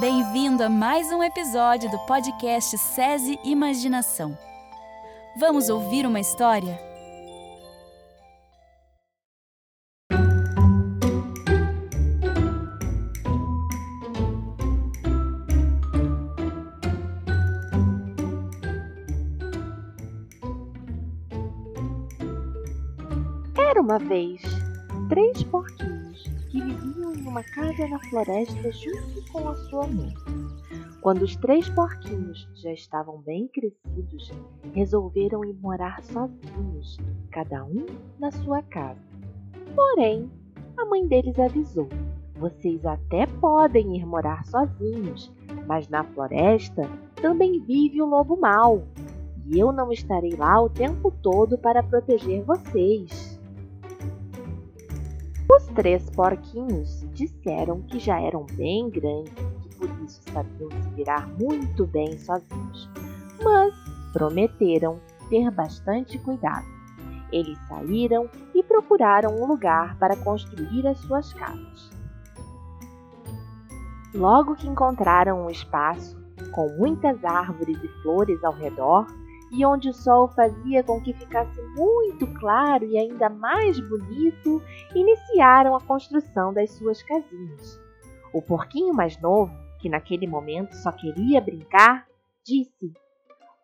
Bem-vindo a mais um episódio do podcast SESI Imaginação. Vamos ouvir uma história? Era uma vez três porquinhos que viviam em uma casa na floresta junto com a sua mãe. Quando os três porquinhos já estavam bem crescidos, resolveram ir morar sozinhos, cada um na sua casa. Porém, a mãe deles avisou: vocês até podem ir morar sozinhos, mas na floresta também vive o lobo mau, e eu não estarei lá o tempo todo para proteger vocês. Três porquinhos disseram que já eram bem grandes e por isso sabiam se virar muito bem sozinhos, mas prometeram ter bastante cuidado. Eles saíram e procuraram um lugar para construir as suas casas. Logo que encontraram um espaço com muitas árvores e flores ao redor, e onde o sol fazia com que ficasse muito claro e ainda mais bonito, iniciaram a construção das suas casinhas. O porquinho mais novo, que naquele momento só queria brincar, disse: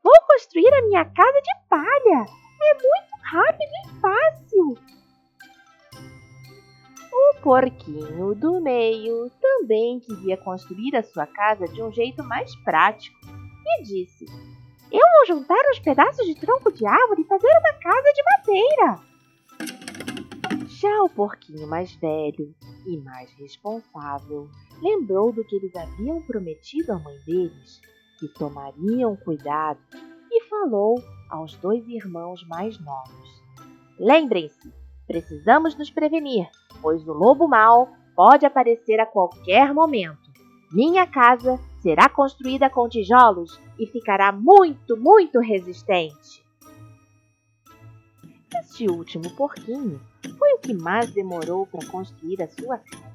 Vou construir a minha casa de palha! É muito rápido e fácil! O porquinho do meio também queria construir a sua casa de um jeito mais prático e disse: eu vou juntar os pedaços de tronco de árvore e fazer uma casa de madeira. Já o porquinho mais velho e mais responsável lembrou do que eles haviam prometido à mãe deles, que tomariam cuidado, e falou aos dois irmãos mais novos: Lembrem-se, precisamos nos prevenir, pois o lobo mau pode aparecer a qualquer momento. Minha casa será construída com tijolos e ficará muito, muito resistente. Este último porquinho foi o que mais demorou para construir a sua casa,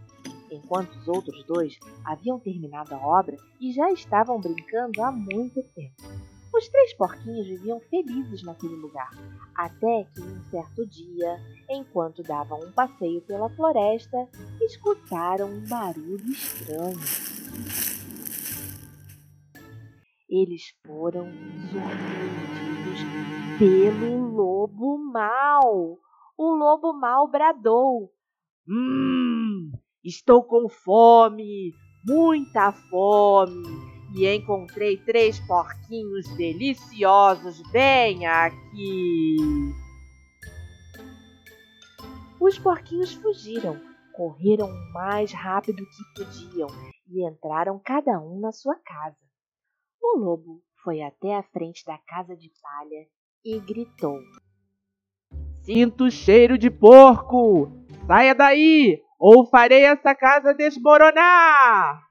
enquanto os outros dois haviam terminado a obra e já estavam brincando há muito tempo. Os três porquinhos viviam felizes naquele lugar, até que um certo dia, enquanto davam um passeio pela floresta, escutaram um barulho estranho eles foram surpreendidos pelo lobo mau. O lobo mau bradou: Hum, estou com fome, muita fome, e encontrei três porquinhos deliciosos bem aqui. Os porquinhos fugiram, correram o mais rápido que podiam e entraram cada um na sua casa. O lobo foi até a frente da casa de palha e gritou: Sinto cheiro de porco! Saia daí, ou farei essa casa desmoronar!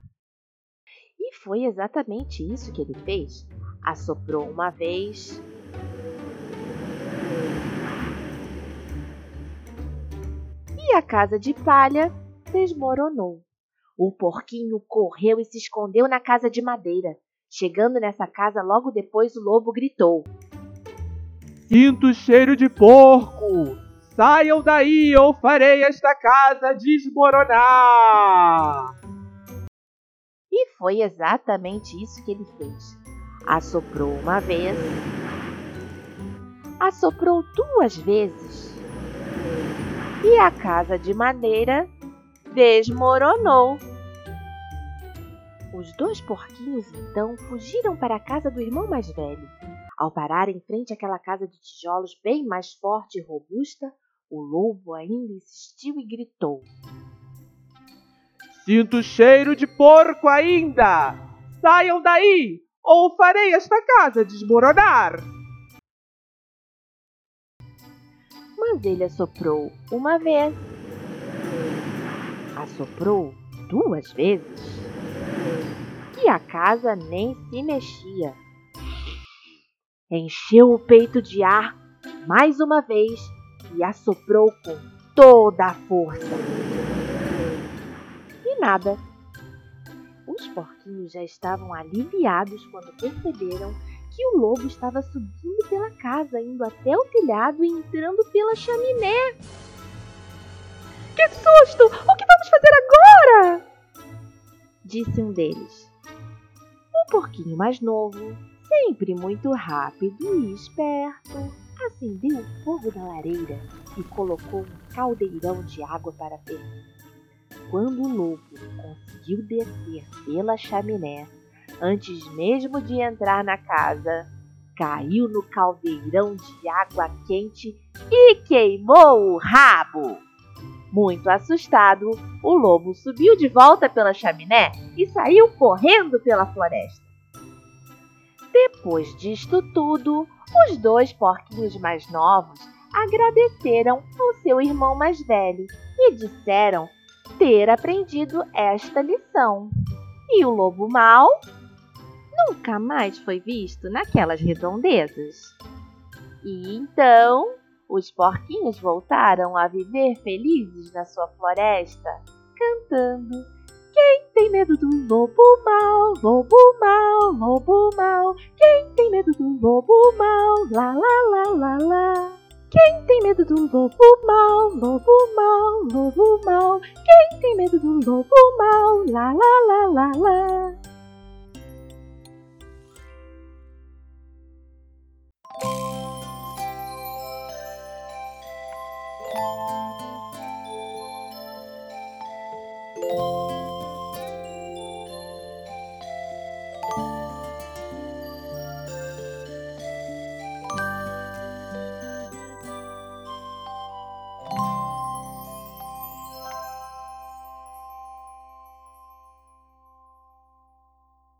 E foi exatamente isso que ele fez. Assoprou uma vez. E a casa de palha desmoronou. O porquinho correu e se escondeu na casa de madeira. Chegando nessa casa logo depois, o lobo gritou: Sinto cheiro de porco! Saiam daí ou farei esta casa desmoronar! E foi exatamente isso que ele fez. Assoprou uma vez, assoprou duas vezes, e a casa de madeira desmoronou. Os dois porquinhos então fugiram para a casa do irmão mais velho. Ao parar em frente àquela casa de tijolos bem mais forte e robusta, o lobo ainda insistiu e gritou: Sinto cheiro de porco ainda! Saiam daí, ou farei esta casa desmoronar! Mas ele assoprou uma vez, assoprou duas vezes e a casa nem se mexia. Encheu o peito de ar mais uma vez e assoprou com toda a força. E nada. Os porquinhos já estavam aliviados quando perceberam que o lobo estava subindo pela casa, indo até o telhado e entrando pela chaminé. Que susto! O que vamos fazer agora? Disse um deles. O porquinho mais novo, sempre muito rápido e esperto, acendeu o fogo da lareira e colocou um caldeirão de água para ferver. Quando o lobo conseguiu descer pela chaminé, antes mesmo de entrar na casa, caiu no caldeirão de água quente e queimou o rabo. Muito assustado, o lobo subiu de volta pela chaminé e saiu correndo pela floresta. Depois disto tudo, os dois porquinhos mais novos agradeceram ao seu irmão mais velho e disseram ter aprendido esta lição. E o lobo mau nunca mais foi visto naquelas redondezas. E então os porquinhos voltaram a viver felizes na sua floresta, cantando: Quem tem medo do lobo mau, lobo mau, lobo mau? Quem tem medo do lobo mau, lá lá lá lá lá? Quem tem medo do lobo mau, lobo mau, lobo mau? Quem tem medo do lobo mau, lá lá lá lá lá?